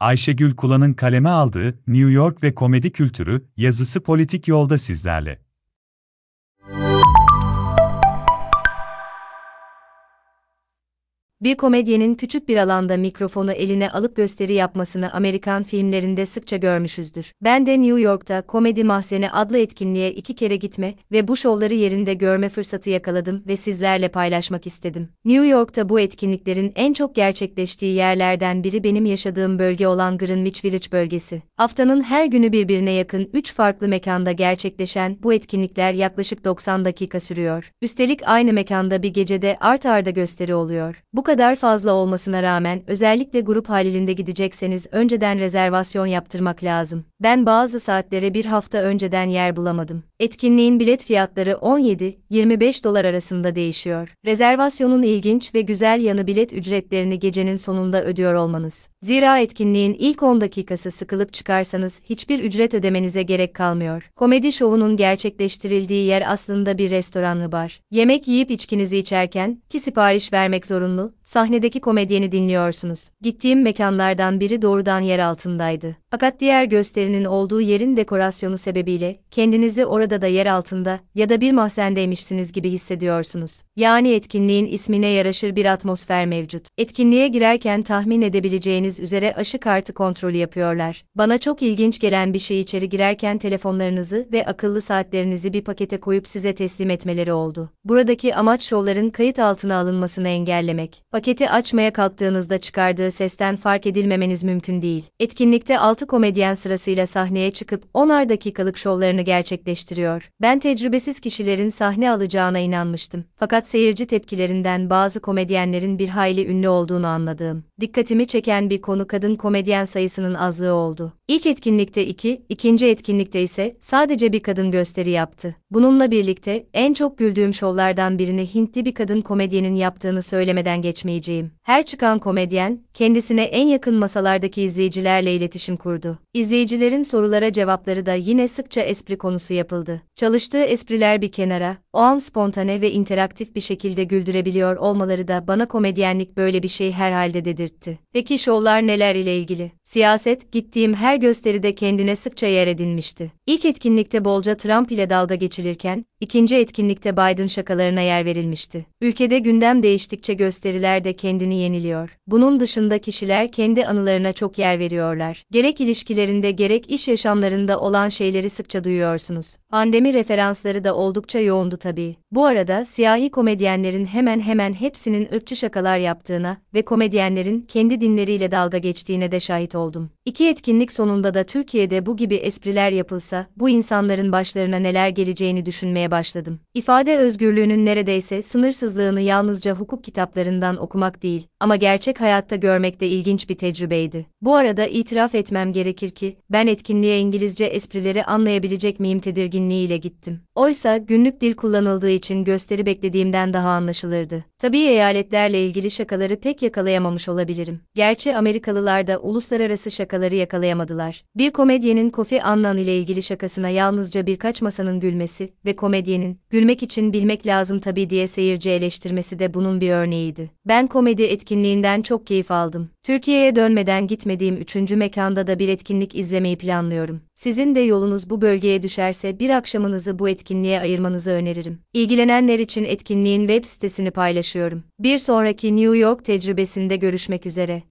Ayşegül Kula'nın kaleme aldığı New York ve komedi kültürü yazısı politik yolda sizlerle. Bir komedyenin küçük bir alanda mikrofonu eline alıp gösteri yapmasını Amerikan filmlerinde sıkça görmüşüzdür. Ben de New York'ta Komedi Mahzeni adlı etkinliğe iki kere gitme ve bu şovları yerinde görme fırsatı yakaladım ve sizlerle paylaşmak istedim. New York'ta bu etkinliklerin en çok gerçekleştiği yerlerden biri benim yaşadığım bölge olan Greenwich Village bölgesi. Haftanın her günü birbirine yakın 3 farklı mekanda gerçekleşen bu etkinlikler yaklaşık 90 dakika sürüyor. Üstelik aynı mekanda bir gecede art arda gösteri oluyor. Bu kadar fazla olmasına rağmen özellikle grup halinde gidecekseniz önceden rezervasyon yaptırmak lazım. Ben bazı saatlere bir hafta önceden yer bulamadım. Etkinliğin bilet fiyatları 17-25 dolar arasında değişiyor. Rezervasyonun ilginç ve güzel yanı bilet ücretlerini gecenin sonunda ödüyor olmanız. Zira etkinliğin ilk 10 dakikası sıkılıp çıkarsanız hiçbir ücret ödemenize gerek kalmıyor. Komedi şovunun gerçekleştirildiği yer aslında bir restoranlı bar. Yemek yiyip içkinizi içerken ki sipariş vermek zorunlu, sahnedeki komedyeni dinliyorsunuz. Gittiğim mekanlardan biri doğrudan yer altındaydı. Fakat diğer gösterinin olduğu yerin dekorasyonu sebebiyle kendinizi orada da yer altında ya da bir mahzendeymişsiniz gibi hissediyorsunuz. Yani etkinliğin ismine yaraşır bir atmosfer mevcut. Etkinliğe girerken tahmin edebileceğiniz üzere aşı kartı kontrolü yapıyorlar. Bana çok ilginç gelen bir şey içeri girerken telefonlarınızı ve akıllı saatlerinizi bir pakete koyup size teslim etmeleri oldu. Buradaki amaç şovların kayıt altına alınmasını engellemek. Paketi açmaya kalktığınızda çıkardığı sesten fark edilmemeniz mümkün değil. Etkinlikte 6 komedyen sırasıyla sahneye çıkıp 10'ar dakikalık şovlarını gerçekleştiriyor. Ben tecrübesiz kişilerin sahne alacağına inanmıştım. Fakat seyirci tepkilerinden bazı komedyenlerin bir hayli ünlü olduğunu anladığım. Dikkatimi çeken bir konu kadın komedyen sayısının azlığı oldu. İlk etkinlikte iki, ikinci etkinlikte ise sadece bir kadın gösteri yaptı. Bununla birlikte en çok güldüğüm şovlardan birini Hintli bir kadın komedyenin yaptığını söylemeden geçmeyeceğim. Her çıkan komedyen, kendisine en yakın masalardaki izleyicilerle iletişim kurdu. İzleyicilerin sorulara cevapları da yine sıkça espri konusu yapıldı. Çalıştığı espriler bir kenara, o an spontane ve interaktif bir şekilde güldürebiliyor olmaları da bana komedyenlik böyle bir şey herhalde dedirtti. Peki şovlar neler ile ilgili? Siyaset, gittiğim her gösteride kendine sıkça yer edinmişti. İlk etkinlikte bolca Trump ile dalga geçilirken, ikinci etkinlikte Biden şakalarına yer verilmişti. Ülkede gündem değiştikçe gösteriler de kendini yeniliyor. Bunun dışında kişiler kendi anılarına çok yer veriyorlar. Gerek ilişkilerinde gerek iş yaşamlarında olan şeyleri sıkça duyuyorsunuz. Pandemi referansları da oldukça yoğundu tabii. Bu arada siyahi komedyenlerin hemen hemen hepsinin ırkçı şakalar yaptığına ve komedyenlerin kendi dinleriyle dalga geçtiğine de şahit oldum. İki etkinlik sonunda da Türkiye'de bu gibi espriler yapılsa, bu insanların başlarına neler geleceğini düşünmeye başladım. İfade özgürlüğünün neredeyse sınırsızlığını yalnızca hukuk kitaplarından okumak değil, ama gerçek hayatta görmek de ilginç bir tecrübeydi. Bu arada itiraf etmem gerekir ki, ben etkinliğe İngilizce esprileri anlayabilecek miyim tedirginliğiyle gittim. Oysa günlük dil kullanıldığı için gösteri beklediğimden daha anlaşılırdı. Tabii eyaletlerle ilgili şakaları pek yakalayamamış olabilirim. Gerçi Amerikalılar da uluslararası şakaları yakalayamadılar. Bir komedyenin Kofi Annan ile ilgili şakasına yalnızca birkaç masanın gülmesi ve komedyenin gülmek için bilmek lazım tabii diye seyirci eleştirmesi de bunun bir örneğiydi. Ben komedi etkinliğinden çok keyif aldım. Türkiye'ye dönmeden gitmediğim üçüncü mekanda da bir etkinlik izlemeyi planlıyorum. Sizin de yolunuz bu bölgeye düşerse bir akşamınızı bu etkinliğe ayırmanızı öneririm. İlgilenenler için etkinliğin web sitesini paylaşıyorum. Bir sonraki New York tecrübesinde görüşmek üzere.